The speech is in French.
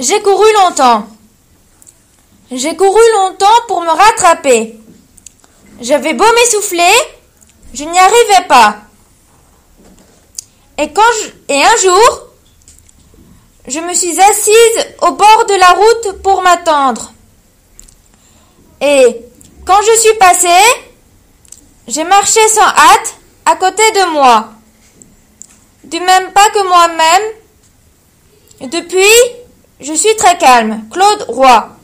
J'ai couru longtemps. J'ai couru longtemps pour me rattraper. J'avais beau m'essouffler, je n'y arrivais pas. Et quand je... et un jour, je me suis assise au bord de la route pour m'attendre. Et quand je suis passée, j'ai marché sans hâte à côté de moi. Du même pas que moi-même. Depuis, je suis très calme. Claude Roy.